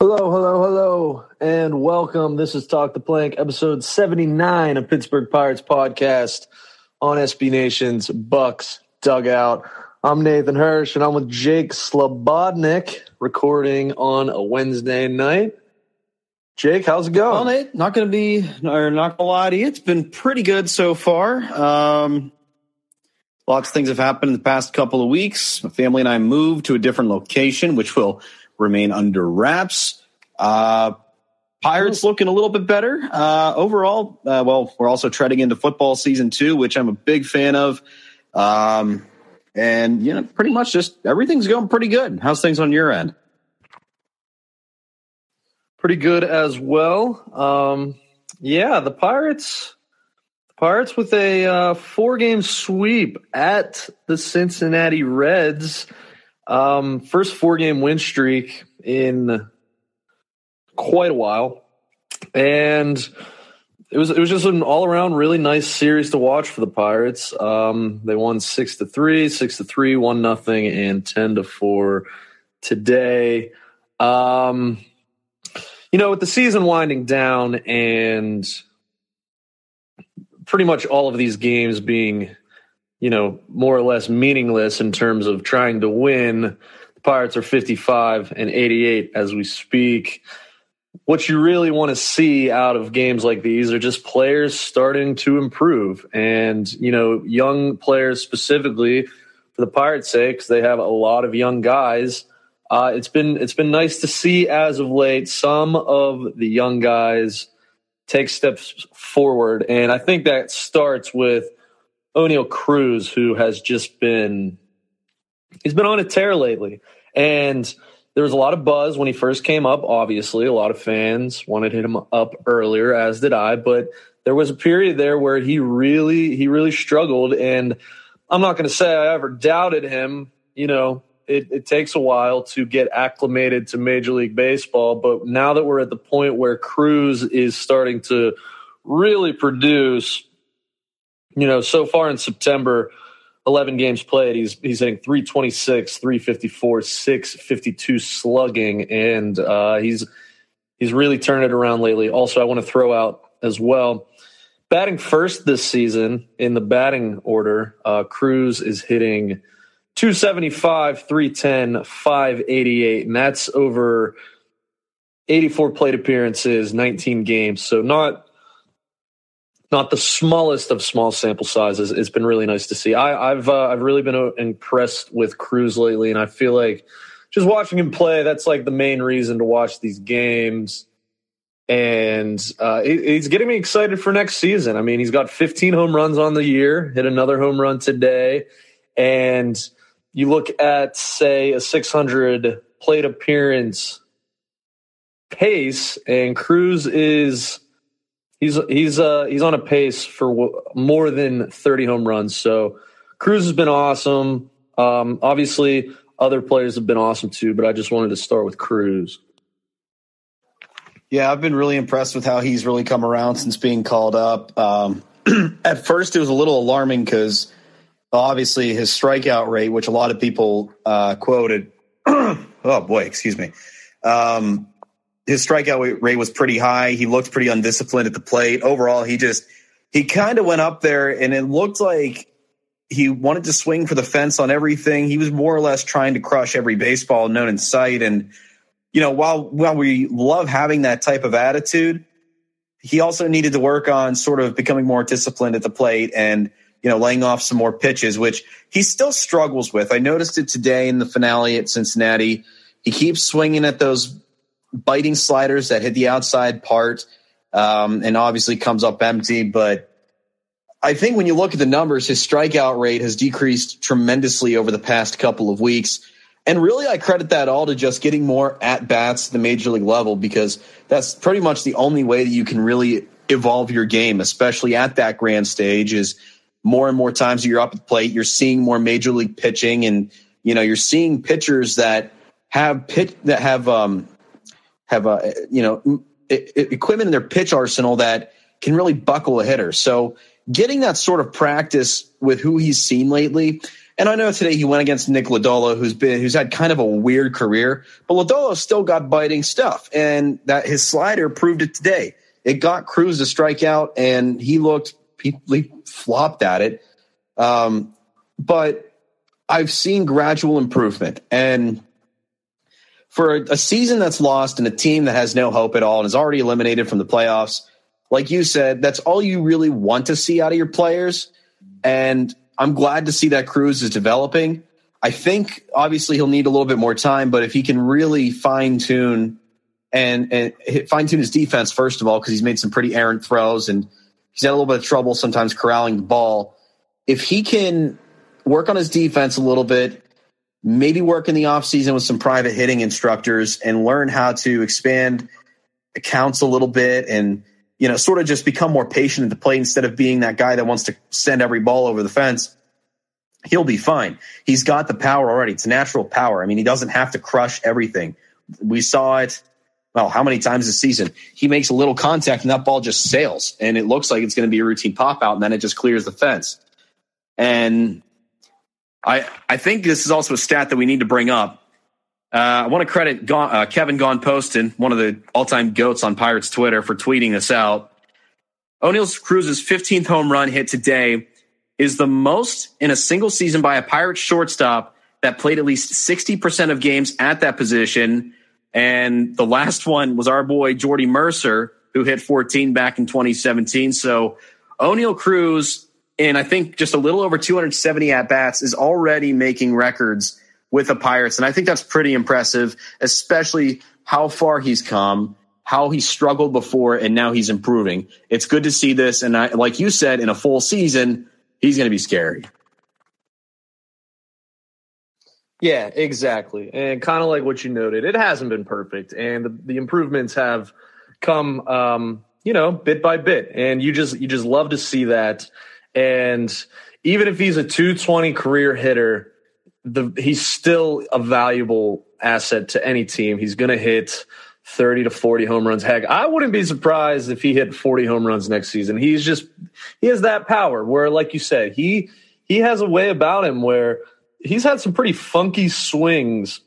Hello, hello, hello, and welcome. This is Talk the Plank, episode 79 of Pittsburgh Pirates podcast on SB Nation's Bucs Dugout. I'm Nathan Hirsch, and I'm with Jake Slobodnik, recording on a Wednesday night. Jake, how's it going? Well, Nate, not going to be, or not going to lie to you, it's been pretty good so far. Um, lots of things have happened in the past couple of weeks. My family and I moved to a different location, which will remain under wraps. Uh, Pirates looking a little bit better uh, overall. Uh, well, we're also treading into football season two, which I'm a big fan of. Um, and you know, pretty much just everything's going pretty good. How's things on your end? Pretty good as well. Um, yeah, the Pirates. Pirates with a uh, four-game sweep at the Cincinnati Reds. Um, first four-game win streak in quite a while, and it was it was just an all around really nice series to watch for the Pirates. Um, they won six to three, six to three, one nothing, and ten to four today. Um, you know, with the season winding down and pretty much all of these games being, you know, more or less meaningless in terms of trying to win, the Pirates are 55 and 88 as we speak. What you really want to see out of games like these are just players starting to improve. And you know young players specifically for the pirates sake because they have a lot of young guys. Uh, it's been it's been nice to see as of late some of the young guys take steps forward. And i think that starts with oneil cruz who has just been he's been on a tear lately and there was a lot of buzz when he first came up. Obviously, a lot of fans wanted him up earlier, as did I. But there was a period there where he really, he really struggled. And I'm not going to say I ever doubted him. You know, it, it takes a while to get acclimated to Major League Baseball. But now that we're at the point where Cruz is starting to really produce, you know, so far in September 11 games played, he's he's hitting 326, 354, 652 slugging, and uh, he's he's really turned it around lately. Also, I want to throw out as well, batting first this season in the batting order, uh, Cruz is hitting 275, 310, 588, and that's over 84 plate appearances, 19 games. So not not the smallest of small sample sizes. It's been really nice to see. I, have uh, I've really been uh, impressed with Cruz lately, and I feel like just watching him play, that's like the main reason to watch these games. And uh, he's getting me excited for next season. I mean, he's got 15 home runs on the year, hit another home run today, and you look at say a 600 plate appearance pace, and Cruz is he's he's uh he's on a pace for w- more than 30 home runs. So Cruz has been awesome. Um, obviously, other players have been awesome too, but I just wanted to start with Cruz. Yeah, I've been really impressed with how he's really come around since being called up. Um, at first, it was a little alarming because obviously his strikeout rate, which a lot of people uh, quoted, oh boy, excuse me, um, his strikeout rate was pretty high. He looked pretty undisciplined at the plate. Overall, he just he kind of went up there and it looked like he wanted to swing for the fence on everything. He was more or less trying to crush every baseball known in sight. And you know, while while we love having that type of attitude, he also needed to work on sort of becoming more disciplined at the plate and you know laying off some more pitches, which he still struggles with. I noticed it today in the finale at Cincinnati. He keeps swinging at those biting sliders that hit the outside part um, and obviously comes up empty. But I think when you look at the numbers, his strikeout rate has decreased tremendously over the past couple of weeks. And really, I credit that all to just getting more at bats at the major league level because that's pretty much the only way that you can really evolve your game, especially at that grand stage. Is more and more times you're up at the plate, you're seeing more major league pitching, and you know you're seeing pitchers that have pit that have um, have a you know equipment in their pitch arsenal that can really buckle a hitter. So getting that sort of practice with who he's seen lately And I know today he went against Nick Lodolo, who's been who's had kind of a weird career, but Lodolo still got biting stuff, and that his slider proved it today. It got Cruz to strike out, and he looked he, he flopped at it. Um, but I've seen gradual improvement, and for a, a season that's lost and a team that has no hope at all and is already eliminated from the playoffs, like you said, that's all you really want to see out of your players. And I'm glad to see that Cruz is developing. I think obviously he'll need a little bit more time, but if he can really fine tune and, and fine tune his defense, first of all, because he's made some pretty errant throws and he's had a little bit of trouble sometimes corralling the ball. If he can work on his defense a little bit, maybe work in the off season with some private hitting instructors and learn how to expand accounts a little bit and you know, sort of just become more patient at the plate instead of being that guy that wants to send every ball over the fence, he'll be fine. He's got the power already. It's natural power. I mean, he doesn't have to crush everything. We saw it. Well, how many times this season? He makes a little contact and that ball just sails and it looks like it's going to be a routine pop out and then it just clears the fence. And I, I think this is also a stat that we need to bring up. Uh, I want to credit uh, Kevin Gone Poston, one of the all time goats on Pirates Twitter, for tweeting this out. Oneil Cruz's 15th home run hit today is the most in a single season by a Pirates shortstop that played at least 60% of games at that position. And the last one was our boy Jordy Mercer, who hit 14 back in 2017. So Oneil Cruz, in I think just a little over 270 at bats, is already making records with the Pirates. And I think that's pretty impressive, especially how far he's come, how he struggled before, and now he's improving. It's good to see this. And I, like you said, in a full season, he's going to be scary. Yeah, exactly. And kind of like what you noted, it hasn't been perfect. And the, the improvements have come, um, you know, bit by bit. And you just, you just love to see that. And even if he's a 220 career hitter, the he's still a valuable asset to any team. He's going to hit 30 to 40 home runs. Heck, I wouldn't be surprised if he hit 40 home runs next season. He's just he has that power where like you said, he he has a way about him where he's had some pretty funky swings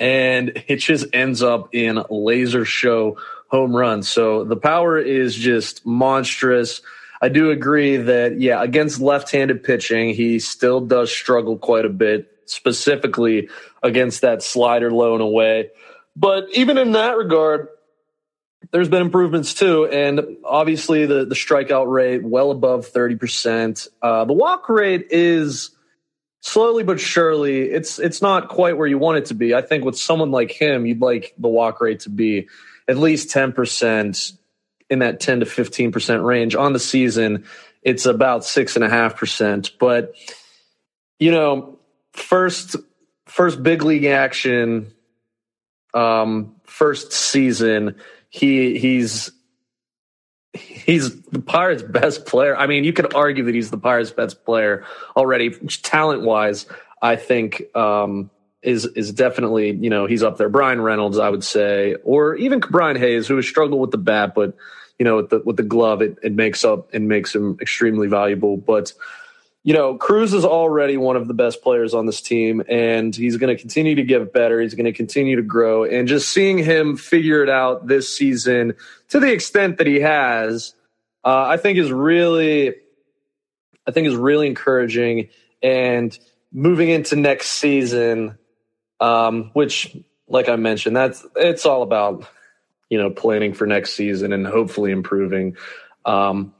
and it just ends up in laser show home runs. So the power is just monstrous. I do agree that, yeah, against left handed pitching, he still does struggle quite a bit, specifically against that slider low and away. But even in that regard, there's been improvements too. And obviously, the, the strikeout rate well above 30%. Uh, the walk rate is slowly but surely it's it's not quite where you want it to be. I think with someone like him, you'd like the walk rate to be at least 10%, in that 10 to 15% range. On the season, it's about six and a half percent. But, you know, first, first big league action, um, first season, he, he's, he's the Pirates' best player. I mean, you could argue that he's the Pirates' best player already, talent wise. I think um, is is definitely you know he's up there. Bryan Reynolds, I would say, or even Ke'Bryan Hayes, who has struggled with the bat, but you know with the with the glove, it, it makes up and makes him extremely valuable. But you know, Cruz is already one of the best players on this team, and he's going to continue to get better. He's going to continue to grow, and just seeing him figure it out this season to the extent that he has, uh, I think is really, I think is really encouraging. And moving into next season, um, which, like I mentioned, that's it's all about you know planning for next season and hopefully improving. Um,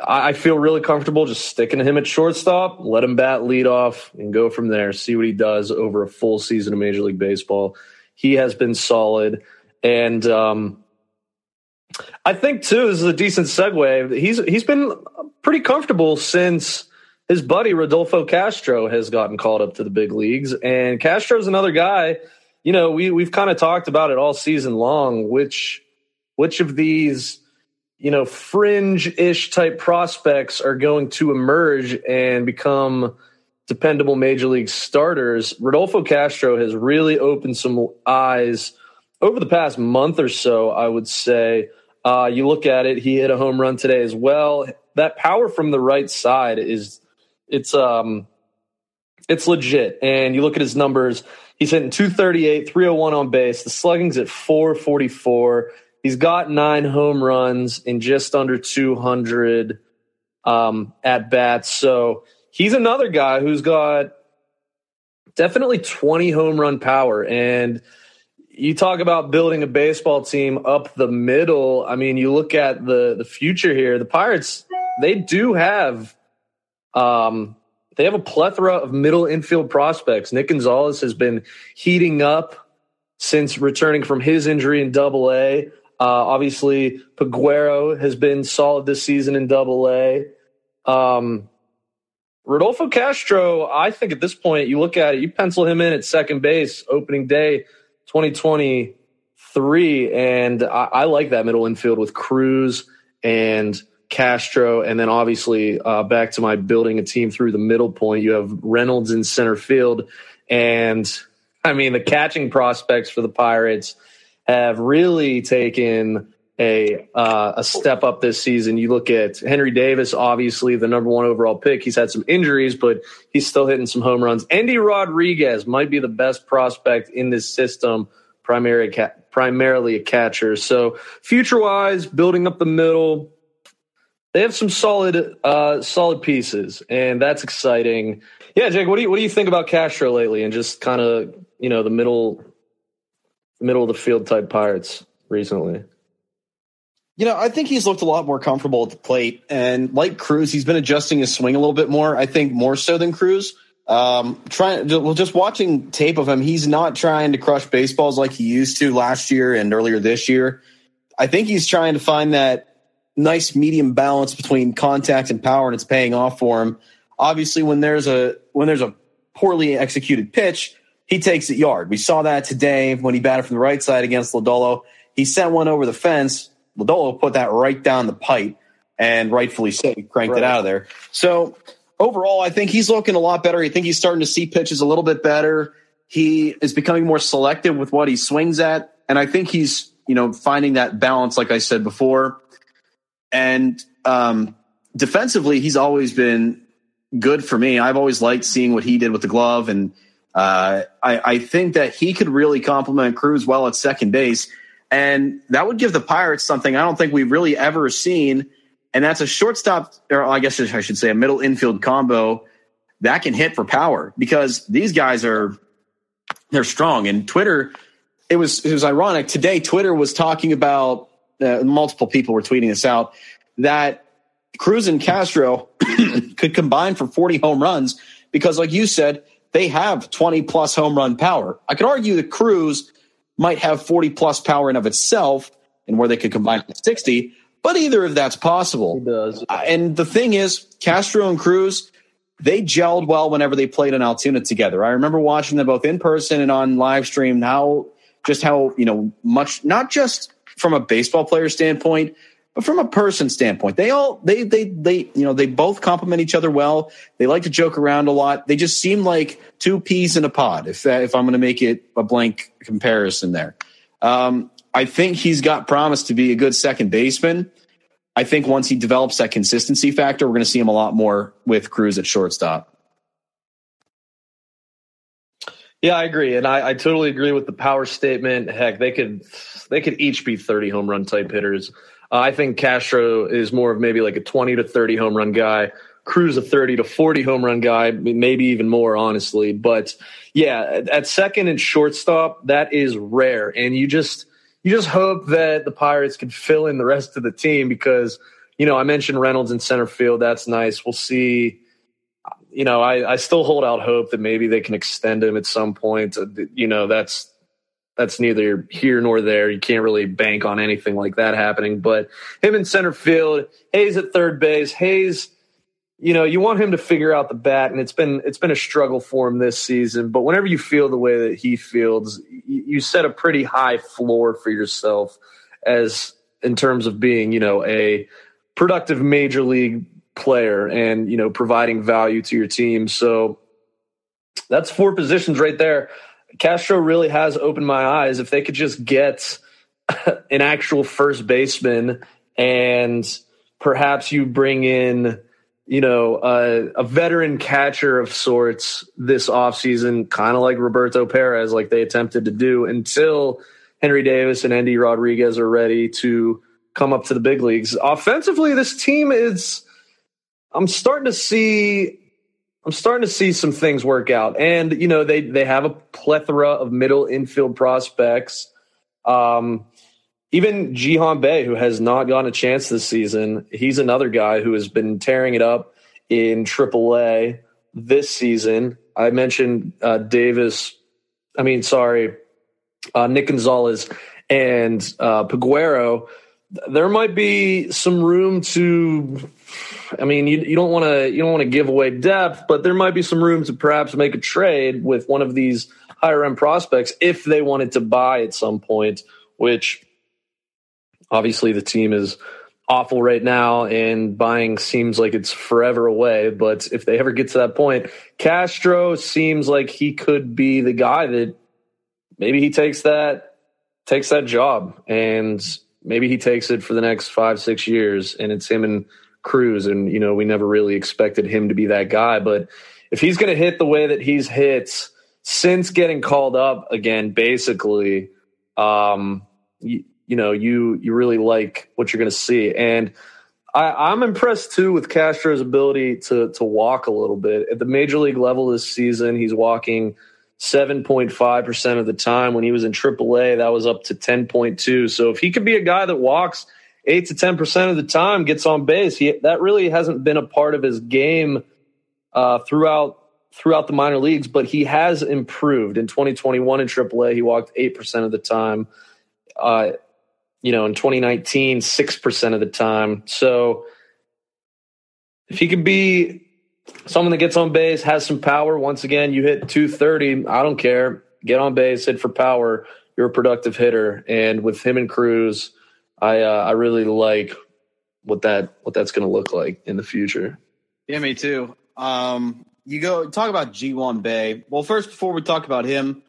I, I feel really comfortable just sticking to him at shortstop, let him bat lead off, and go from there. See what he does over a full season of Major League Baseball. He has been solid, and um, I think too this is a decent segue. He's he's been pretty comfortable since his buddy Rodolfo Castro has gotten called up to the big leagues, and Castro's another guy. You know, we we've kind of talked about it all season long. Which which of these you know fringe-ish type prospects are going to emerge and become dependable major league starters? Rodolfo Castro has really opened some eyes over the past month or so. I would say. Uh, you look at it; he hit a home run today as well. That power from the right side is it's um it's legit. And you look at his numbers, he's hitting 238, 301 on base. The slugging's at 444. He's got nine home runs in just under 200 um, at bats. So he's another guy who's got definitely 20 home run power. And you talk about building a baseball team up the middle. I mean, you look at the the future here. The Pirates, they do have um they have a plethora of middle infield prospects. Nick Gonzalez has been heating up since returning from his injury in double A. Uh, obviously, Peguero has been solid this season in double A. Um, Rodolfo Castro, I think at this point, you look at it, you pencil him in at second base opening day 2023. And I, I like that middle infield with Cruz and – Castro, and then obviously uh, back to my building a team through the middle point. You have Reynolds in center field, and I mean the catching prospects for the Pirates have really taken a uh, a step up this season. You look at Henry Davis, obviously the number one overall pick. He's had some injuries, but he's still hitting some home runs. Endy Rodriguez might be the best prospect in this system, primarily primarily a catcher. So future wise, building up the middle they have some solid uh, solid pieces, and that's exciting. Yeah, Jake, what do you what do you think about Castro lately, and just kind of you know the middle middle of the field type Pirates recently? You know, I think he's looked a lot more comfortable at the plate, and like Cruz, he's been adjusting his swing a little bit more. I think more so than Cruz. Um, trying well, just watching tape of him, he's not trying to crush baseballs like he used to last year and earlier this year. I think he's trying to find that nice medium balance between contact and power, and it's paying off for him. Obviously, when there's a when there's a poorly executed pitch, he takes it yard. We saw that today when he batted from the right side against Lodolo. He sent one over the fence. Lodolo put that right down the pipe, and rightfully so, he cranked right. it out of there. So overall, I think he's looking a lot better. I think he's starting to see pitches a little bit better. He is becoming more selective with what he swings at, and I think he's you know finding that balance, like I said before. And um, defensively, he's always been good for me. I've always liked seeing what he did with the glove, and uh, I, I, think that he could really complement Cruz well at second base, and that would give the Pirates something I don't think we've really ever seen, and that's a shortstop, or I guess I should say a middle infield combo that can hit for power because these guys are they're strong. And Twitter, it was it was ironic today. Twitter was talking about uh, multiple people were tweeting this out that Cruz and Castro could combine for 40 home runs because, like you said, they have 20 plus home run power. I could argue that Cruz might have 40 plus power in of itself and where they could combine for 60, but either of that's possible. Does. Uh, and the thing is, Castro and Cruz, they gelled well whenever they played in Altoona together. I remember watching them both in person and on live stream. How just how you know much not just from a baseball player standpoint, but from a person standpoint, they all they they they you know they both complement each other well. They like to joke around a lot. They just seem like two peas in a pod. If if I'm going to make it a blank comparison there, um, I think he's got promise to be a good second baseman. I think once he develops that consistency factor, we're going to see him a lot more with Cruz at shortstop. Yeah, I agree, and I, I, totally agree with the power statement. Heck, they could they could each be thirty home run type hitters. Uh, I think Castro is more of maybe like a twenty to thirty home run guy. Cruz a thirty to forty home run guy, maybe even more, honestly. But yeah, at second and shortstop, that is rare, and you just you just hope that the Pirates can fill in the rest of the team because you know I mentioned Reynolds in center field. That's nice. We'll see you know, I, I still hold out hope that maybe they can extend him at some point. Uh, you know, that's that's neither here nor there. You can't really bank on anything like that happening. But him in center field, Hayes at third base, Hayes, you know, you want him to figure out the bat, and it's been it's been a struggle for him this season. But whenever you feel the way that he feels, you, set a pretty high floor for yourself as in terms of being, you know, a productive major league player and you know providing value to your team. So that's four positions right there. Castro really has opened my eyes. If they could just get an actual first baseman and perhaps you bring in you know, a veteran catcher of sorts this offseason, kind of like Roberto Perez, like they attempted to do until Henry Davis and Endy Rodriguez are ready to come up to the big leagues. Offensively, this team is, I'm starting to see. I'm starting to see some things work out, and you know they they have a plethora of middle infield prospects. Um, even Ji-hwan Bae, who has not gotten a chance this season, he's another guy who has been tearing it up in AAA this season. I mentioned uh, Davis. I mean, sorry, uh, Nick Gonzalez and uh, Peguero. There might be some room to. I mean, you, you don't want to you don't want to give away depth, but there might be some room to perhaps make a trade with one of these higher end prospects if they wanted to buy at some point, which Obviously, the team is awful right now, and buying seems like it's forever away. But if they ever get to that point, Castro seems like he could be the guy that maybe he takes that takes that job, and maybe he takes it for the next five six years, and it's him and Cruz. And you know, we never really expected him to be that guy, but if he's going to hit the way that he's hit since getting called up again, basically. Um, you know you you really like what you're going to see and I, I'm impressed too with Castro's ability to to walk a little bit at the major league level this season. He's walking 7.5 percent of the time. When he was in AAA, that was up to 10.2. So if he could be a guy that walks eight to 10 percent of the time, gets on base, he, that really hasn't been a part of his game uh, throughout throughout the minor leagues. But he has improved in 2021 in AAA. He walked eight percent of the time. Uh, you know, in 2019, 6% of the time. So if he can be someone that gets on base, has some power, once again, you hit 230, I don't care. Get on base, hit for power. You're a productive hitter. And with him and Cruz, I uh, I really like what that what that's going to look like in the future. Yeah, me too. Um, you go talk about Ji-hwan Bae. Well, first, before we talk about him,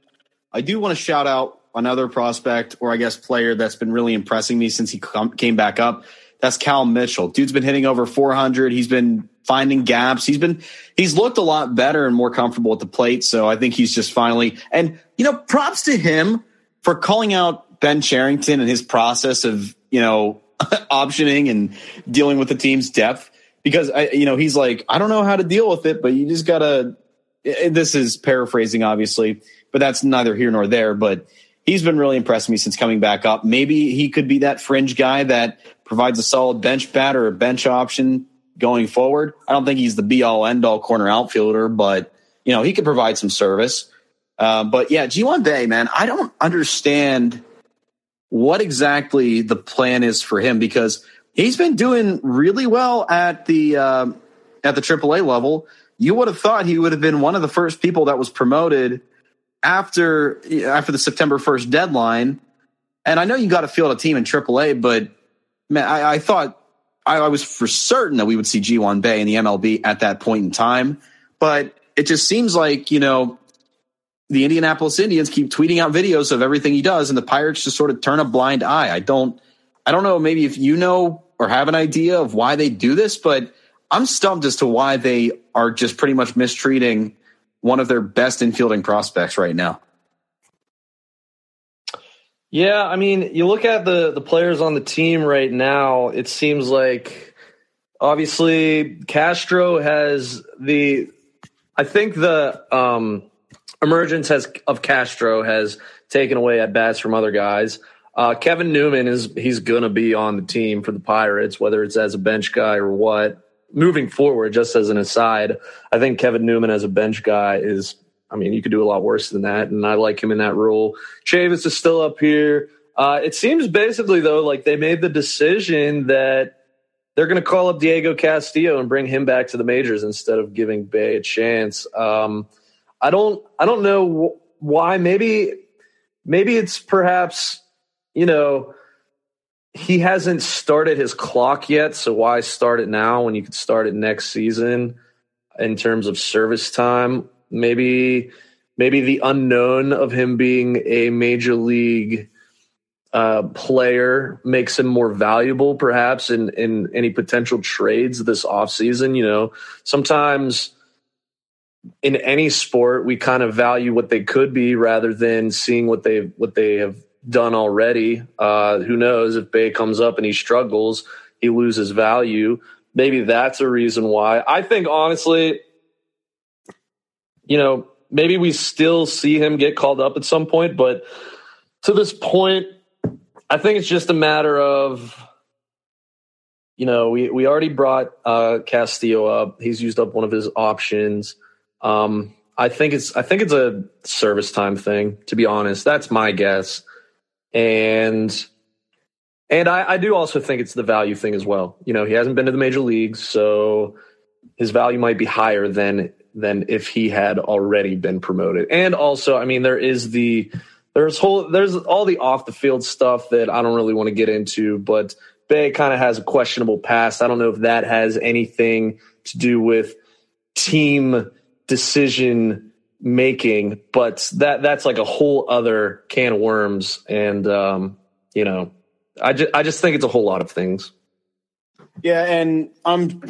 I do want to shout out another prospect or I guess player that's been really impressing me since he came back up. That's Cal Mitchell. Dude's been hitting over 400. He's been finding gaps. He's been he's looked a lot better and more comfortable at the plate. So I think he's just finally and you know props to him for calling out Ben Cherington and his process of you know optioning and dealing with the team's depth because I you know he's like I don't know how to deal with it, but you just gotta. This is paraphrasing, obviously, but that's neither here nor there. But he's been really impressing me since coming back up. Maybe he could be that fringe guy that provides a solid bench bat or a bench option going forward. I don't think he's the be all end all corner outfielder, but you know he could provide some service. Uh, but yeah, Ji-hwan Bae, man, I don't understand what exactly the plan is for him because he's been doing really well at the uh, at the AAA level. You would have thought he would have been one of the first people that was promoted after after the September 1st deadline. And I know you got to field a team in AAA, but man, I, I thought I, I, was for certain that we would see Ji-hwan Bae in the MLB at that point in time. But it just seems like, you know, the Indianapolis Indians keep tweeting out videos of everything he does, and the Pirates just sort of turn a blind eye. I don't I don't know maybe if you know or have an idea of why they do this, but I'm stumped as to why they are just pretty much mistreating one of their best infielding prospects right now. Yeah, I mean, you look at the the players on the team right now, it seems like obviously Castro has the I think the um emergence has of Castro has taken away at bats from other guys. Uh, Kevin Newman is he's gonna be on the team for the Pirates, whether it's as a bench guy or what moving forward, just as an aside, I think Kevin Newman as a bench guy is, I mean, you could do a lot worse than that. And I like him in that role. Chavis is still up here. Uh, it seems basically, though, like they made the decision that they're going to call up Diego Castillo and bring him back to the majors instead of giving Bae a chance. Um, I don't, I don't know why. Maybe, maybe it's perhaps, you know, he hasn't started his clock yet, so why start it now when you could start it next season in terms of service time? Maybe maybe the unknown of him being a major league uh, player makes him more valuable, perhaps in in any potential trades this offseason. You know, sometimes in any sport we kind of value what they could be rather than seeing what they what they have done already. Uh, who knows if Bae comes up and he struggles, he loses value. Maybe that's a reason why. I think honestly, you know, maybe we still see him get called up at some point, but to this point, I think it's just a matter of, you know, we, we already brought uh, Castillo up. He's used up one of his options. Um, I think it's I think it's a service time thing. To be honest, that's my guess, and and I, I do also think it's the value thing as well. You know, he hasn't been to the major leagues, so his value might be higher than than if he had already been promoted. And also, I mean, there is the there's whole there's all the off the field stuff that I don't really want to get into, but Bae kind of has a questionable past. I don't know if that has anything to do with team decision making, but that that's like a whole other can of worms. And um, you know, I just I just think it's a whole lot of things. Yeah, and I'm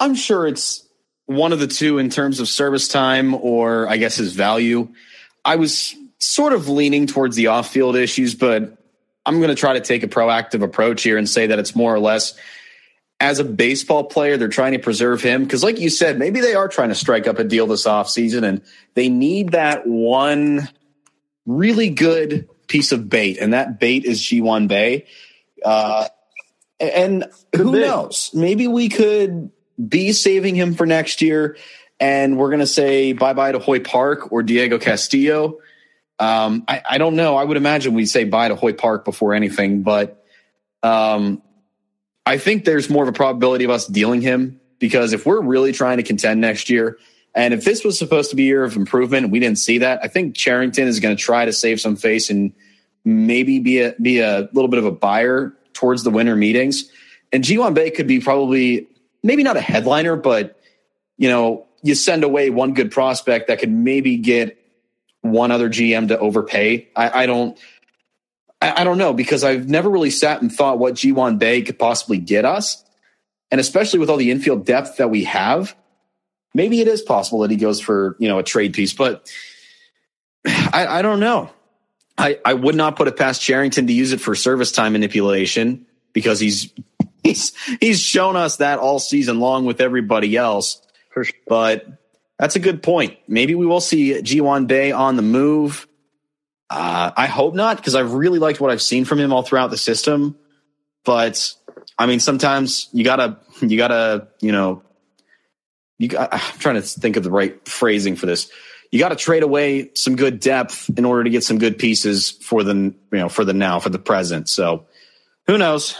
I'm sure it's one of the two in terms of service time or I guess his value. I was sort of leaning towards the off field issues, but I'm going to try to take a proactive approach here and say that it's more or less as a baseball player, they're trying to preserve him because, like you said, maybe they are trying to strike up a deal this offseason and they need that one really good piece of bait, and that bait is Ji-hwan Bae. Uh, and who knows? Maybe we could be saving him for next year, and we're going to say bye bye to Hoy Park or Diego Castillo. Um, I, I, don't know. I would imagine we'd say bye to Hoy Park before anything, but um, I think there's more of a probability of us dealing him because if we're really trying to contend next year, and if this was supposed to be a year of improvement, we didn't see that. I think Cherington is going to try to save some face and maybe be a be a little bit of a buyer towards the winter meetings. And Ji-hwan Bae could be probably maybe not a headliner, but you know, you send away one good prospect that could maybe get one other GM to overpay. I, I don't I, I, don't know because I've never really sat and thought what Ji-hwan Bae could possibly get us. And especially with all the infield depth that we have, maybe it is possible that he goes for, you know, a trade piece, but I, I don't know. I, I would not put it past Cherington to use it for service time manipulation because he's he's he's shown us that all season long with everybody else. Sure. But that's a good point. Maybe we will see Ji-hwan Bae on the move. Uh, I hope not because I've really liked what I've seen from him all throughout the system. But I mean, sometimes you gotta, you gotta, you know, you got, I'm trying to think of the right phrasing for this. You got to trade away some good depth in order to get some good pieces for the, you know, for the now, for the present. So who knows?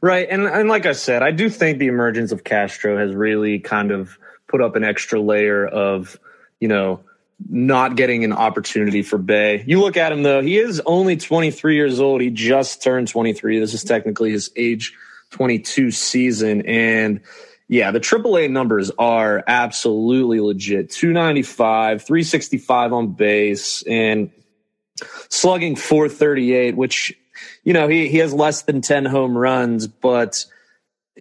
Right. And, and like I said, I do think the emergence of Castro has really kind of put up an extra layer of, you know, not getting an opportunity for Bae. You look at him though, he is only 23 years old. He just turned 23. This is technically his age 22 season. And yeah, the AAA numbers are absolutely legit. 295, 365 on base and slugging 438, which, you know, he, he has less than 10 home runs, but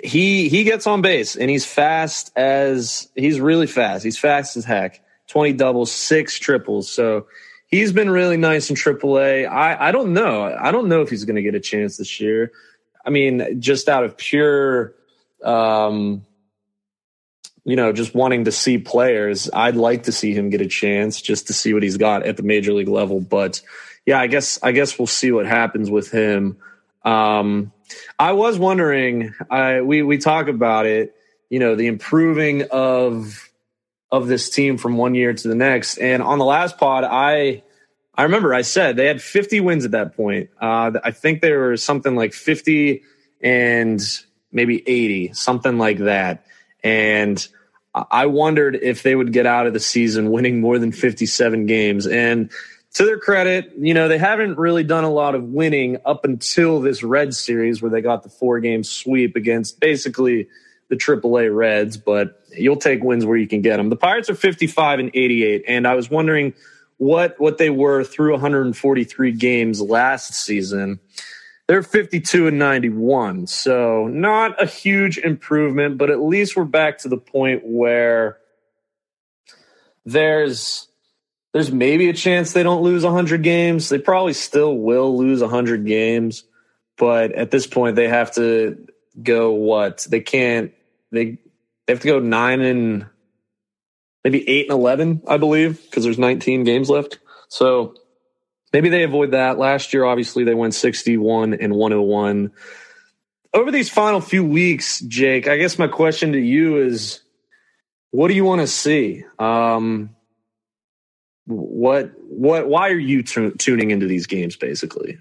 he, he gets on base and he's fast as he's really fast. He's fast as heck. 20 doubles, six triples. So he's been really nice in AAA. I, I don't know. I don't know if he's going to get a chance this year. I mean, just out of pure, um, you know, just wanting to see players, I'd like to see him get a chance just to see what he's got at the major league level. But yeah, I guess I guess we'll see what happens with him. Um, I was wondering, I we we talk about it, you know, the improving of of this team from one year to the next. And on the last pod, I I remember I said they had 50 wins at that point. Uh, I think they were something like 50 and maybe 80, something like that. And I wondered if they would get out of the season winning more than 57 games. And to their credit, you know, they haven't really done a lot of winning up until this Red series where they got the four game sweep against basically the AAA Reds, but you'll take wins where you can get them. The Pirates are 55 and 88, and I was wondering what what they were through 143 games last season. They're 52 and 91, so not a huge improvement, but at least we're back to the point where there's there's maybe a chance they don't lose 100 games. They probably still will lose 100 games, but at this point they have to go what? They can't they they have to go 9 and maybe 8 and 11, I believe, because there's 19 games left. So maybe they avoid that. Last year obviously they went 61 and 101. Over these final few weeks, Jake, I guess my question to you is what do you want to see? Um, what what why are you t- tuning into these games basically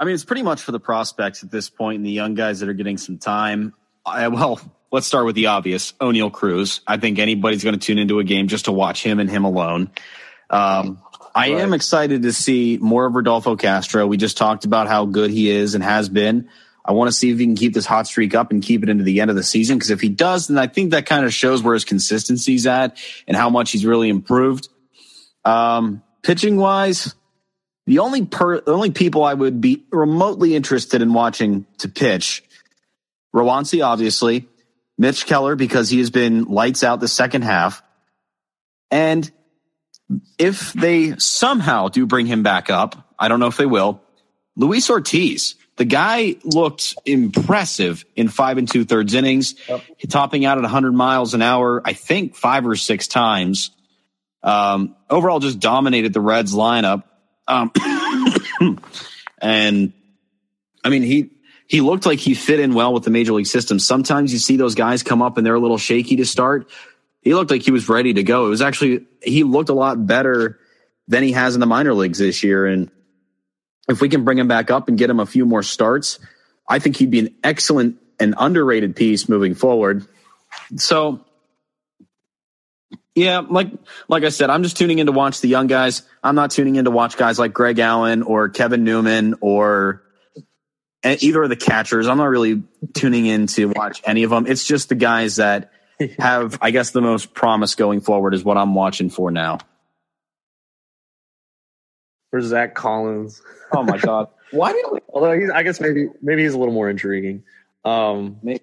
i mean it's pretty much for the prospects at this point and the young guys that are getting some time I, well let's start with the obvious oneil cruz i think anybody's going to tune into a game just to watch him and him alone um, i right. am excited to see more of rodolfo castro we just talked about how good he is and has been I want to see if he can keep this hot streak up and keep it into the end of the season. Because if he does, then I think that kind of shows where his consistency's at and how much he's really improved. Um, pitching wise, the only per, the only people I would be remotely interested in watching to pitch, Roansy, obviously, Mitch Keller, because he has been lights out the second half. And if they somehow do bring him back up, I don't know if they will, Luis Ortiz. The guy looked impressive in five and two thirds innings, yep. topping out at 100 miles an hour, I think five or six times. Um, overall, just dominated the Reds lineup. Um, and I mean, he he looked like he fit in well with the major league system. Sometimes you see those guys come up and they're a little shaky to start. He looked like he was ready to go. It was actually he looked a lot better than he has in the minor leagues this year. And if we can bring him back up and get him a few more starts, I think he'd be an excellent and underrated piece moving forward. So yeah, like like I said, I'm just tuning in to watch the young guys. I'm not tuning in to watch guys like Greg Allen or Kevin Newman or either of the catchers. I'm not really tuning in to watch any of them. It's just the guys that have, I guess, the most promise going forward is what I'm watching for now. Where's Zach Collins? Oh my God! Why do? Although he's, I guess maybe maybe he's a little more intriguing. Um, maybe.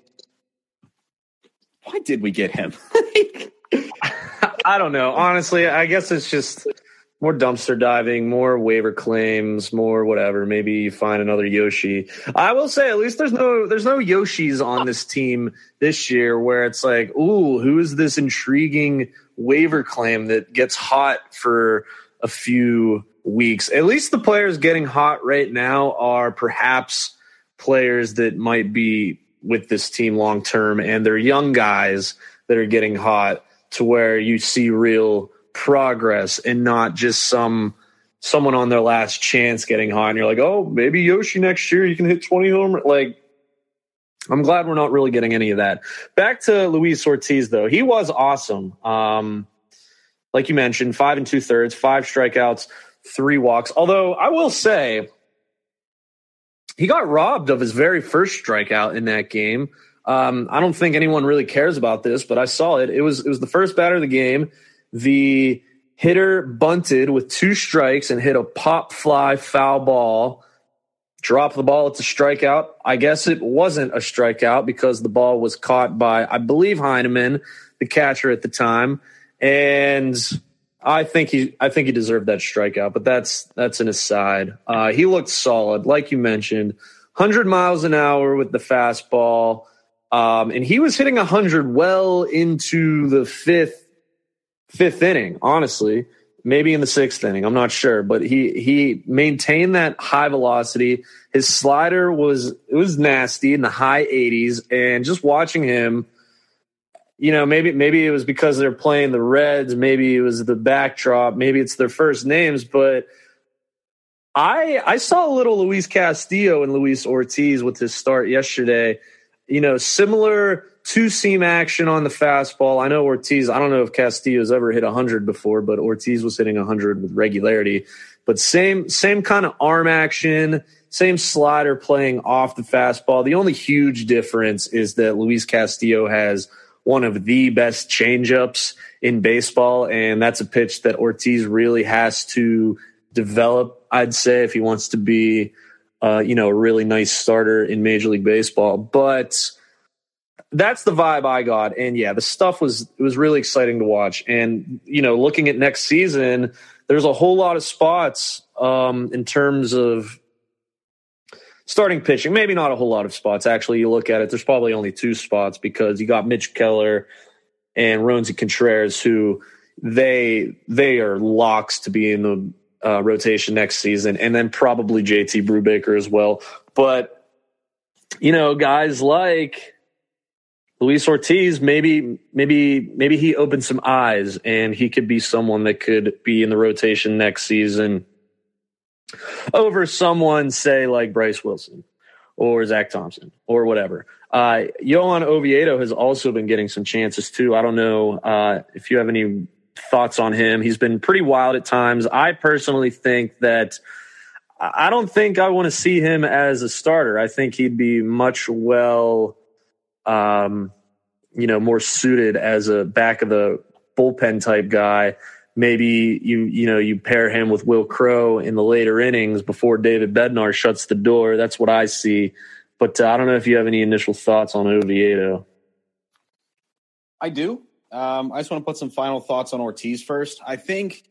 Why did we get him? I don't know. Honestly, I guess it's just more dumpster diving, more waiver claims, more whatever. Maybe you find another Yoshi. I will say, at least there's no there's no Yoshis on this team this year where it's like, ooh, who is this intriguing waiver claim that gets hot for a few weeks? At least the players getting hot right now are perhaps players that might be with this team long term, and they're young guys that are getting hot to where you see real progress and not just some someone on their last chance getting hot and you're like, oh, maybe Yoshi next year you can hit 20 home. Like, I'm glad we're not really getting any of that. Back to Luis Ortiz though, he was awesome. Um, like you mentioned, five and two thirds, five strikeouts, three walks. Although I will say, he got robbed of his very first strikeout in that game. Um, I don't think anyone really cares about this, but I saw it. It was it was the first batter of the game. The hitter bunted with two strikes and hit a pop fly foul ball. Drop the ball. It's a strikeout. I guess it wasn't a strikeout because the ball was caught by, I believe, Heineman, the catcher at the time, and I think he, I think he deserved that strikeout. But that's that's an aside. Uh, he looked solid, like you mentioned, 100 miles an hour with the fastball. Um, and he was hitting 100 well into the fifth fifth inning, honestly. Maybe in the sixth inning, I'm not sure, but he he maintained that high velocity. His slider was it was nasty in the high 80s, and just watching him, you know, maybe maybe it was because they're playing the Reds, maybe it was the backdrop, maybe it's their first names, but I I saw a little Luis Castillo and Luis Ortiz with his start yesterday you know, similar two seam action on the fastball. I know Ortiz, I don't know if Castillo's ever hit 100 before, but Ortiz was hitting 100 with regularity. But same same kind of arm action, same slider playing off the fastball. The only huge difference is that Luis Castillo has one of the best changeups in baseball. And that's a pitch that Ortiz really has to develop, I'd say, if he wants to be, uh, you know, a really nice starter in Major League Baseball. But that's the vibe I got. And yeah, the stuff was it was really exciting to watch. And you know, looking at next season, there's a whole lot of spots um, in terms of starting pitching. Maybe not a whole lot of spots. Actually, you look at it, there's probably only two spots because you got Mitch Keller and Roansy Contreras, who they they are locks to be in the uh, rotation next season, and then probably JT Brubaker as well. But you know, guys like Luis Ortiz, maybe, maybe, maybe he opened some eyes and he could be someone that could be in the rotation next season over someone, say, like Bryce Wilson or Zach Thompson or whatever. Uh, Johan Oviedo has also been getting some chances too. I don't know uh, if you have any thoughts on him. He's been pretty wild at times. I personally think that I don't think I want to see him as a starter. I think he'd be much well um, you know, more suited as a back of the bullpen type guy. Maybe you you know you pair him with Wil Crowe in the later innings before David Bednar shuts the door. That's what I see. But uh, I don't know if you have any initial thoughts on Oviedo. I do. Um, I just want to put some final thoughts on Ortiz first. I think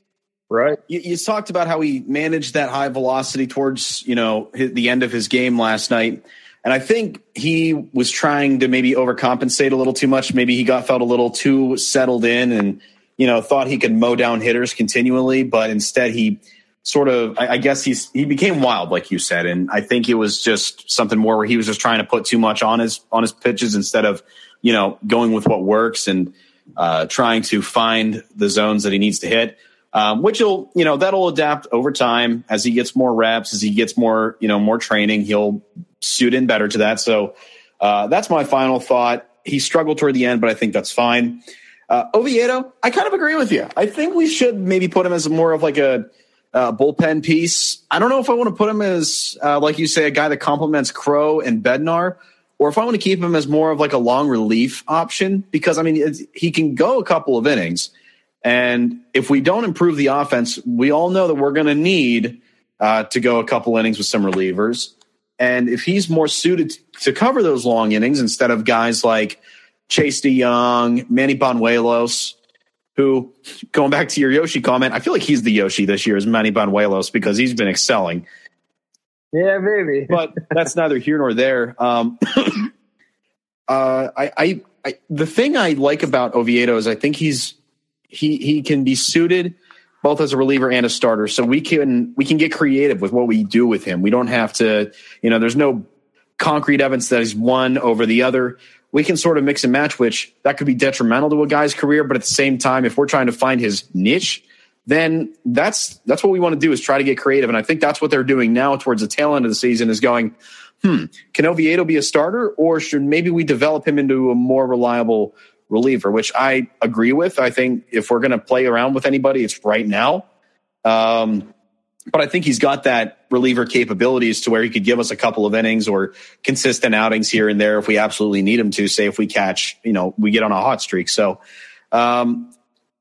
right. You, you, talked about how he managed that high velocity towards you know the end of his game last night. And I think he was trying to maybe overcompensate a little too much. Maybe he got felt a little too settled in and, you know, thought he could mow down hitters continually, but instead he sort of I, guess he's he became wild, like you said. And I think it was just something more where he was just trying to put too much on his on his pitches instead of, you know, going with what works and uh, trying to find the zones that he needs to hit. Um, which will, you know, that'll adapt over time as he gets more reps, as he gets more, you know, more training. He'll suit in better to that. So uh, that's my final thought. He struggled toward the end, but I think that's fine. Uh, Oviedo, I kind of agree with you. I think we should maybe put him as more of like a uh, bullpen piece. I don't know if I want to put him as, uh, like you say, a guy that complements Crowe and Bednar, or if I want to keep him as more of like a long relief option because I mean he can go a couple of innings, and if we don't improve the offense, we all know that we're going to need uh, to go a couple innings with some relievers. And if he's more suited to cover those long innings instead of guys like Chase DeYoung, Manny Banuelos, who, going back to your Yoshi comment, I feel like he's the Yoshi this year, is Manny Banuelos, because he's been excelling. Yeah, maybe. but that's neither here nor there. Um, uh, I, I, I, the thing I like about Oviedo is I think he's he he can be suited – both as a reliever and a starter. So we can we can get creative with what we do with him. We don't have to, you know, there's no concrete evidence that he's one over the other. We can sort of mix and match, which that could be detrimental to a guy's career. But at the same time, if we're trying to find his niche, then that's that's what we want to do is try to get creative. And I think that's what they're doing now towards the tail end of the season is going, hmm, can Oviedo be a starter or should maybe we develop him into a more reliable reliever, which I agree with. I think if we're going to play around with anybody, it's right now. Um, but I think he's got that reliever capabilities to where he could give us a couple of innings or consistent outings here and there if we absolutely need him to. Say if we catch, you know, we get on a hot streak. So, um,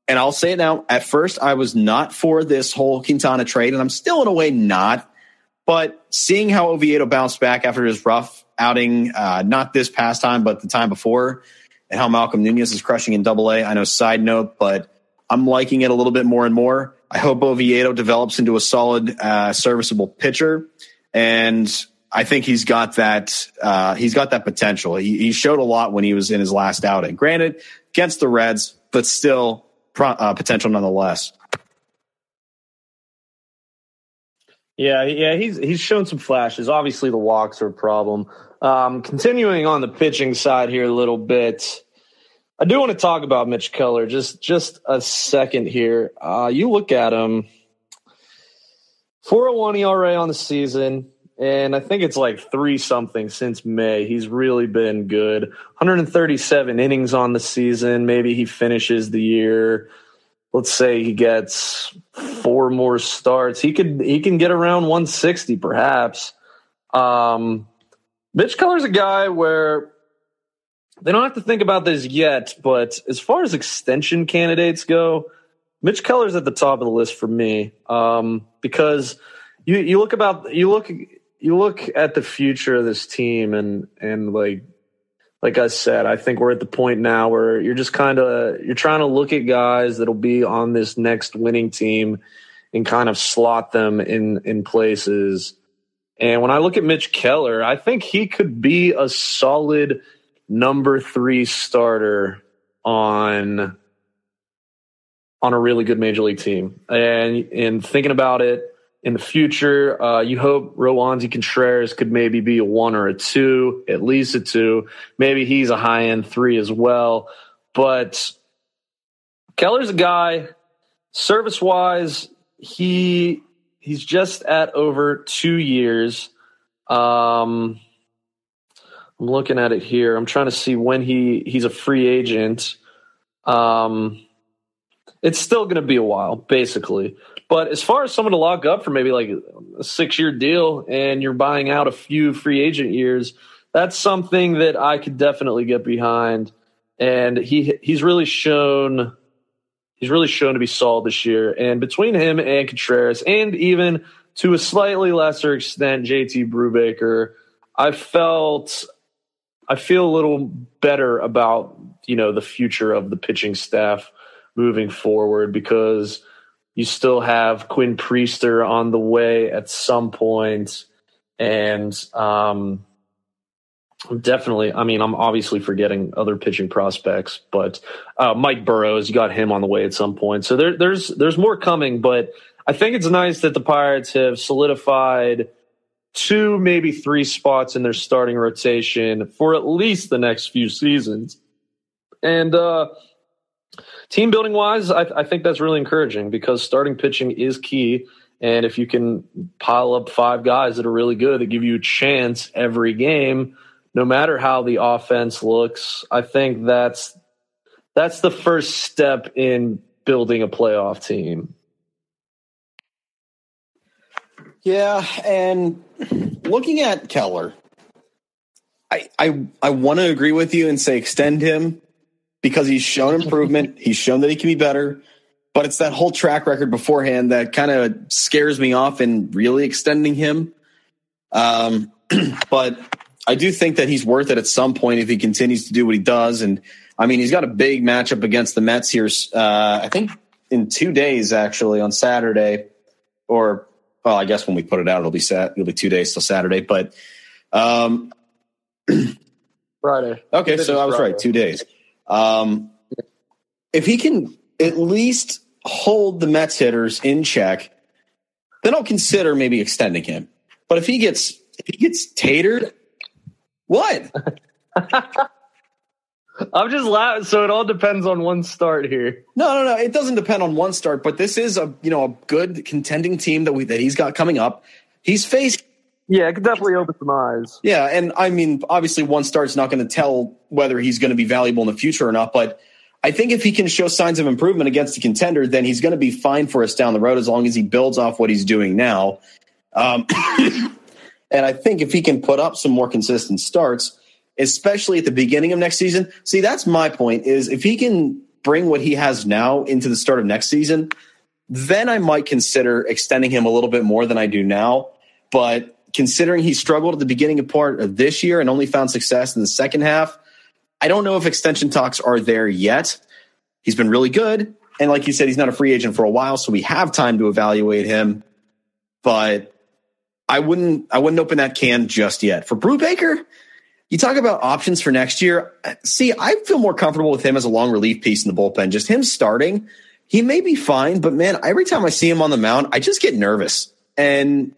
and I'll say it now. At first, I was not for this whole Quintana trade, and I'm still in a way not. But seeing how Oviedo bounced back after his rough outing, uh, not this past time, but the time before, and how Malcom Nunez is crushing in double A. I know side note, but I'm liking it a little bit more and more. I hope Oviedo develops into a solid, uh, serviceable pitcher. And I think he's got that, uh, he's got that potential. He, he, showed a lot when he was in his last outing. Granted, against the Reds, but still pro, uh, potential nonetheless. Yeah, yeah, he's he's shown some flashes. Obviously, the walks are a problem. Um, continuing on the pitching side here a little bit, I do want to talk about Mitch Keller just just a second here. Uh, you look at him, 401 ERA on the season, and I think it's like three something since May. He's really been good. 137 innings on the season. Maybe he finishes the year. Let's say he gets four more starts. He could he can get around 160 perhaps. Um, Mitch Keller's a guy where they don't have to think about this yet, but as far as extension candidates go, Mitch Keller's at the top of the list for me um, because you you look about you look you look at the future of this team and and like like I said, I think we're at the point now where you're just kind of you're trying to look at guys that'll be on this next winning team and kind of slot them in in places. And when I look at Mitch Keller, I think he could be a solid number 3 starter on on a really good major league team. And and thinking about it, in the future. Uh, you hope Roansy Contreras could maybe be a one or a two, at least a two. Maybe he's a high end three as well. But Keller's a guy, service wise, he he's just at over two years. Um, I'm looking at it here. I'm trying to see when he he's a free agent. Um, it's still going to be a while, basically. But as far as someone to lock up for maybe like a six year deal and you're buying out a few free agent years, that's something that I could definitely get behind. And he he's really shown he's really shown to be solid this year. And between him and Contreras, and even to a slightly lesser extent, JT Brubaker, I felt I feel a little better about you know the future of the pitching staff moving forward because you still have Quinn Priester on the way at some point, and um, definitely. I mean, I'm obviously forgetting other pitching prospects, but uh, Mike Burrows, you got him on the way at some point. So there, there's there's more coming, but I think it's nice that the Pirates have solidified two, maybe three spots in their starting rotation for at least the next few seasons. And uh, team building wise, I, I think that's really encouraging because starting pitching is key. And if you can pile up five guys that are really good that give you a chance every game, no matter how the offense looks, I think that's that's the first step in building a playoff team. Yeah, and looking at Keller, I I I want to agree with you and say extend him because he's shown improvement. he's shown that he can be better. But it's that whole track record beforehand that kind of scares me off in really extending him. Um, but I do think that he's worth it at some point if he continues to do what he does. And I mean, he's got a big matchup against the Mets here. Uh, I think in two days, actually, on Saturday, or well, I guess when we put it out, it'll be sat. It'll be two days till Saturday. But um, Friday. Okay, so I was Friday. right. Two days. Um, if he can at least hold the Mets hitters in check, then I'll consider maybe extending him. But if he gets if he gets tatered, what? I'm just laughing. So it all depends on one start here. No, no, no. It doesn't depend on one start, but this is a you know a good contending team that we that he's got coming up. He's faced yeah, it could definitely open some eyes. Yeah, and I mean, obviously, one start's not going to tell whether he's going to be valuable in the future or not. But I think if he can show signs of improvement against a contender, then he's going to be fine for us down the road as long as he builds off what he's doing now. Um, and I think if he can put up some more consistent starts, especially at the beginning of next season, see, that's my point. Is if he can bring what he has now into the start of next season, then I might consider extending him a little bit more than I do now. But considering he struggled at the beginning of part of this year and only found success in the second half, I don't know if extension talks are there yet. He's been really good. And like you said, he's not a free agent for a while, so we have time to evaluate him. But I wouldn't I wouldn't open that can just yet. For Brew Brubaker, you talk about options for next year. See, I feel more comfortable with him as a long relief piece in the bullpen. Just him starting, he may be fine, but man, every time I see him on the mound, I just get nervous. And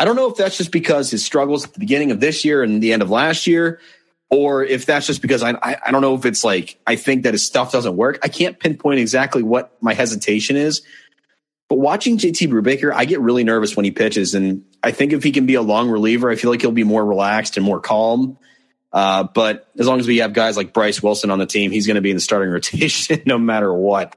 I don't know if that's just because his struggles at the beginning of this year and the end of last year, or if that's just because I, I, I don't know if it's like I think that his stuff doesn't work. I can't pinpoint exactly what my hesitation is. But watching JT Brubaker, I get really nervous when he pitches, and I think if he can be a long reliever, I feel like he'll be more relaxed and more calm. Uh, but as long as we have guys like Bryce Wilson on the team, he's going to be in the starting rotation no matter what.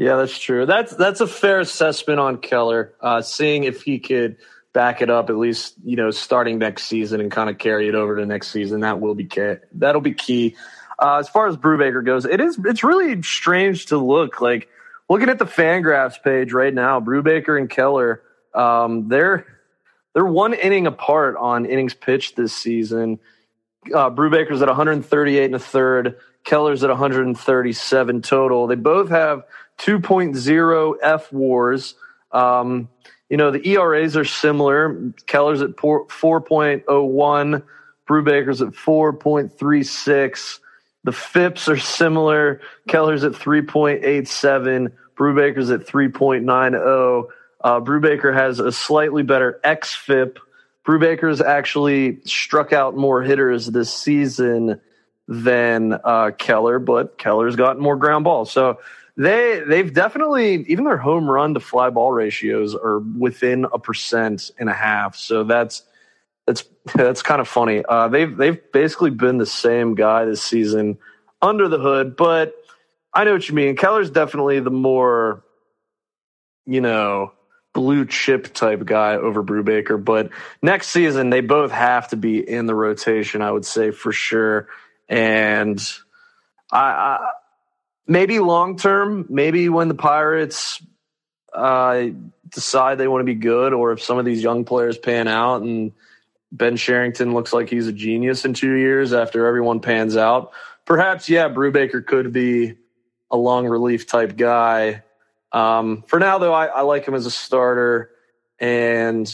Yeah, that's true. That's that's a fair assessment on Keller. Uh, seeing if he could back it up at least you know starting next season and kind of carry it over to next season. That will be key. That'll be key. Uh, as far as Brubaker goes, it is it's really strange to look like looking at the Fangraphs page right now. Brubaker and Keller, um, they're they're one inning apart on innings pitched this season. Uh, Brubaker's at 138 and a third. Keller's at 137 total. They both have 2.0 F wars. Um, you know, the ERAs are similar. Keller's at 4.01, Brubaker's at 4.36. The FIPS are similar. Keller's at 3.87, Brubaker's at 3.90. Uh, Brubaker has a slightly better xFIP. Brubaker's actually struck out more hitters this season than uh, Keller, but Keller's gotten more ground balls. So they they've definitely even their home run to fly ball ratios are within a percent and a half. So that's that's that's kind of funny. Uh, they've they've basically been the same guy this season under the hood, but I know what you mean. Keller's definitely the more you know blue chip type guy over Brubaker, but next season they both have to be in the rotation. I would say for sure, and I, I maybe long term, maybe when the Pirates uh, decide they want to be good, or if some of these young players pan out and Ben Cherington looks like he's a genius in two years after everyone pans out, perhaps, yeah, Brubaker could be a long relief type guy. Um, for now, though, I, I like him as a starter. And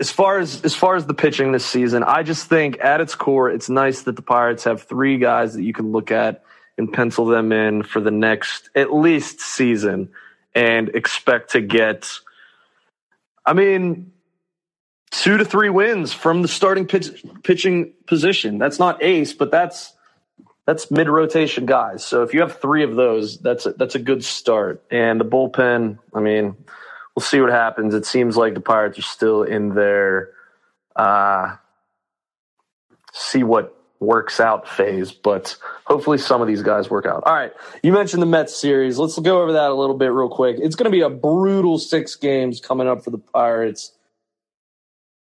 as far as as far as the pitching this season, I just think at its core, it's nice that the Pirates have three guys that you can look at and pencil them in for the next at least season and expect to get I mean two to three wins from the starting pitch, pitching position. That's not ace, but that's that's mid rotation guys. So if you have three of those, that's a, that's a good start. And the bullpen, I mean, we'll see what happens. It seems like the Pirates are still in their uh, see what works out phase, but hopefully some of these guys work out. All right. You mentioned the Mets series. Let's go over that a little bit real quick. It's going to be a brutal six games coming up for the Pirates.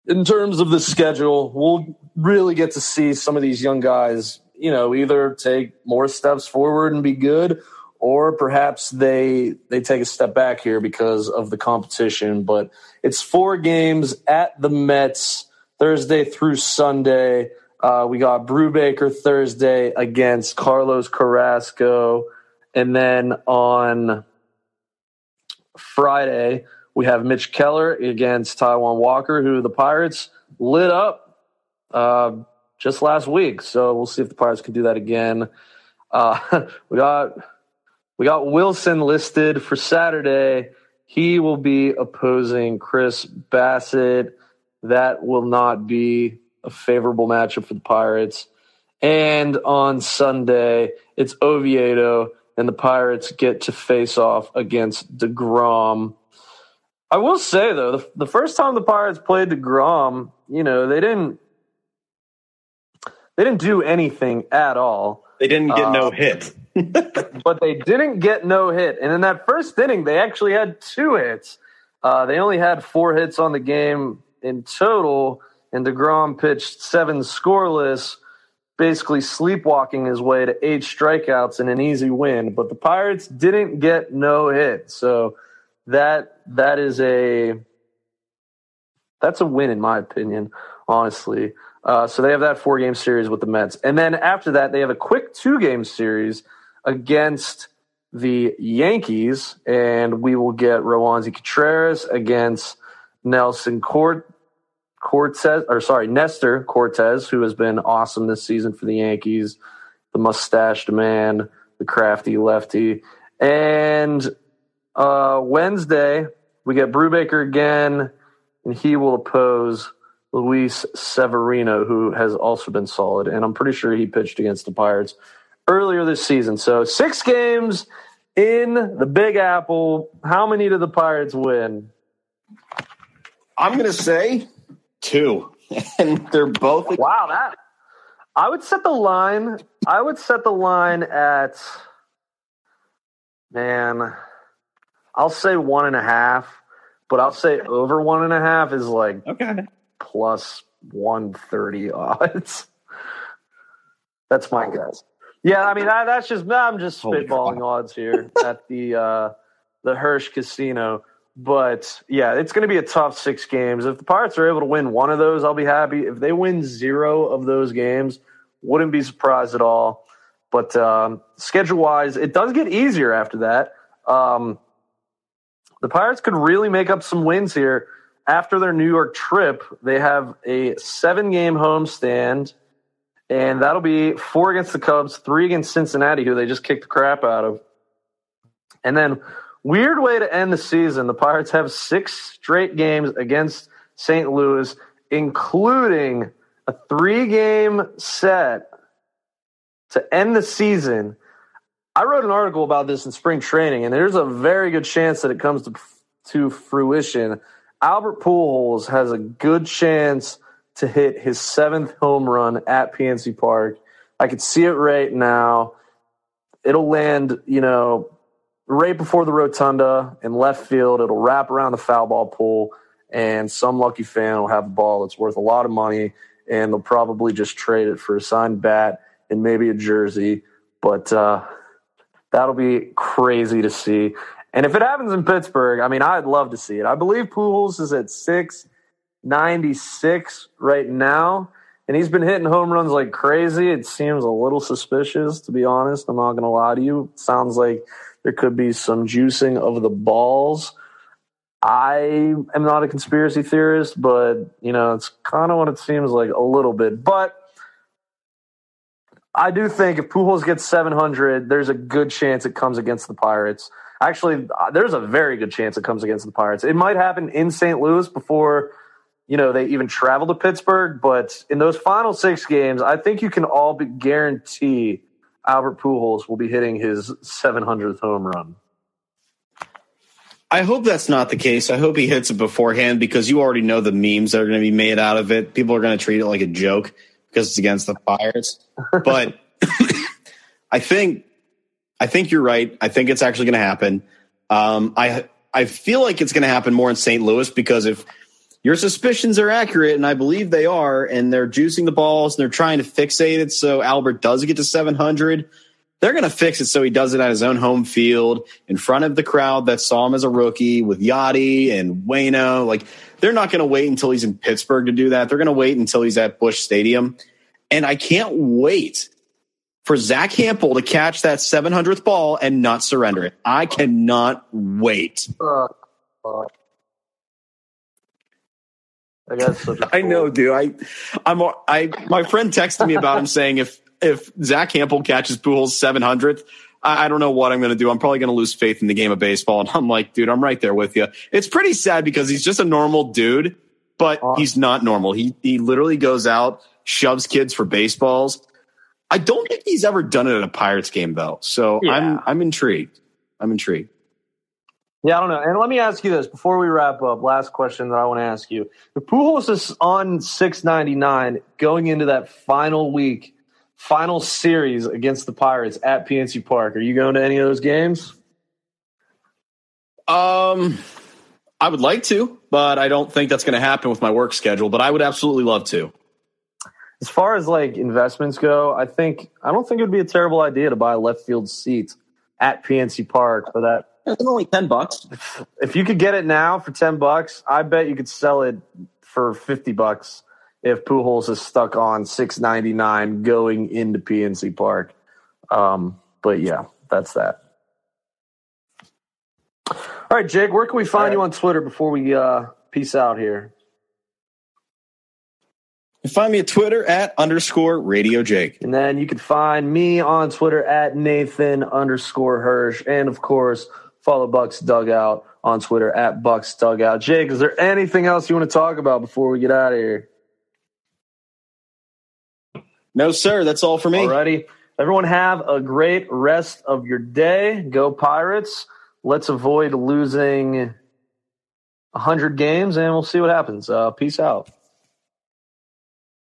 In terms of the schedule, we'll really get to see some of these young guys, you know, either take more steps forward and be good or perhaps they they take a step back here because of the competition, but it's four games at the Mets Thursday through Sunday. Uh, we got Brubaker Thursday against Carlos Carrasco. And then on Friday, we have Mitch Keller against Taijuan Walker, who the Pirates lit up uh, just last week. So we'll see if the Pirates can do that again. Uh, we got we got Wilson listed for Saturday. He will be opposing Chris Bassitt. That will not be a favorable matchup for the Pirates. And on Sunday, it's Oviedo, and the Pirates get to face off against DeGrom. I will say though, the, the first time the Pirates played DeGrom, you know, they didn't they didn't do anything at all. They didn't get no um, hit. but they didn't get no hit. And in that first inning, they actually had two hits. Uh, they only had four hits on the game in total and DeGrom pitched seven scoreless, basically sleepwalking his way to eight strikeouts and an easy win. But the Pirates didn't get no hit. So that that is a that's a win in my opinion, honestly. Uh, so they have that four game series with the Mets, and then after that they have a quick two game series against the Yankees, and we will get Roansy Contreras against Nelson Court Cortes, or sorry, Nestor Cortes, who has been awesome this season for the Yankees, the mustached man, the crafty lefty. And uh, Wednesday, we get Brubaker again, and he will oppose Luis Severino, who has also been solid. And I'm pretty sure he pitched against the Pirates earlier this season. So six games in the Big Apple. How many do the Pirates win? I'm going to say two, and they're both. Wow, that I would set the line. I would set the line at man. I'll say one and a half, but I'll say over one and a half is like Okay. plus 130 odds. That's my guess. Yeah, I mean I, that's just I'm just spitballing odds here at the uh, the Hirsch Casino. But yeah, it's going to be a tough six games. If the Pirates are able to win one of those, I'll be happy. If they win zero of those games, wouldn't be surprised at all. But um, schedule wise, it does get easier after that. Um, the Pirates could really make up some wins here after their New York trip. They have a seven game homestand, and that'll be four against the Cubs, three against Cincinnati, who they just kicked the crap out of. And then, weird way to end the season the Pirates have six straight games against St. Louis, including a three game set to end the season. I wrote an article about this in spring training, and there's a very good chance that it comes to, to fruition. Albert Pujols has a good chance to hit his seventh home run at PNC Park. I could see it right now. It'll land, you know, right before the rotunda in left field. It'll wrap around the foul ball pool, and some lucky fan will have a ball that's worth a lot of money, and they'll probably just trade it for a signed bat and maybe a jersey. But uh, that'll be crazy to see. And if it happens in Pittsburgh, I mean, I'd love to see it. I believe Pujols is at 696 right now, and he's been hitting home runs like crazy. It seems a little suspicious, to be honest. I'm not going to lie to you. It sounds like there could be some juicing of the balls. I am not a conspiracy theorist, but, you know, it's kind of what it seems like a little bit. But I do think if Pujols gets 700, there's a good chance it comes against the Pirates. Actually, uh, there's a very good chance it comes against the Pirates. It might happen in St. Louis before, you know, they even travel to Pittsburgh. But in those final six games, I think you can all be guarantee Albert Pujols will be hitting his 700th home run. I hope that's not the case. I hope he hits it beforehand because you already know the memes that are going to be made out of it. People are going to treat it like a joke because it's against the Pirates. But I think I think you're right. I think it's actually going to happen. Um, I I feel like it's going to happen more in St. Louis because if your suspicions are accurate, and I believe they are, and they're juicing the balls and they're trying to fixate it so Albert does get to 700, they're going to fix it so he does it at his own home field in front of the crowd that saw him as a rookie with Yachty and Waino. Like they're not going to wait until he's in Pittsburgh to do that. They're going to wait until he's at Busch Stadium. And I can't wait for Zack Hample to catch that 700th ball and not surrender it. I cannot wait. Uh, uh, I guess such a I know, dude. I, I'm, I, my friend texted me about him saying if, if Zack Hample catches Pujols 700th, I, I don't know what I'm going to do. I'm probably going to lose faith in the game of baseball. And I'm like, dude, I'm right there with you. It's pretty sad because he's just a normal dude, but uh, he's not normal. He, he literally goes out, shoves kids for baseballs. I don't think he's ever done it at a Pirates game though. So Yeah. I'm, I'm intrigued. I'm intrigued. Yeah, I don't know. And let me ask you this before we wrap up. Last question that I want to ask you: If Pujols is on six ninety nine going into that final week, final series against the Pirates at PNC Park, are you going to any of those games? Um, I would like to, but I don't think that's going to happen with my work schedule. But I would absolutely love to. As far as like investments go, I think I don't think it would be a terrible idea to buy a left field seat at PNC Park for that. It's only ten bucks. If you could get it now for ten bucks, I bet you could sell it for fifty bucks if Pujols is stuck on six ninety nine going into PNC Park. Um, but yeah, that's that. All right, Jake, where can we find All right. you on Twitter before we uh, peace out here? You find me at Twitter at underscore Radio Jake. And then you can find me on Twitter at Nathan underscore Hirsch. And of course, follow Bucs Dugout on Twitter at Bucs Dugout. Jake, is there anything else you want to talk about before we get out of here? No, sir. That's all for me. Alrighty. Everyone have a great rest of your day. Go Pirates. Let's avoid losing 100 games and we'll see what happens. Uh, peace out.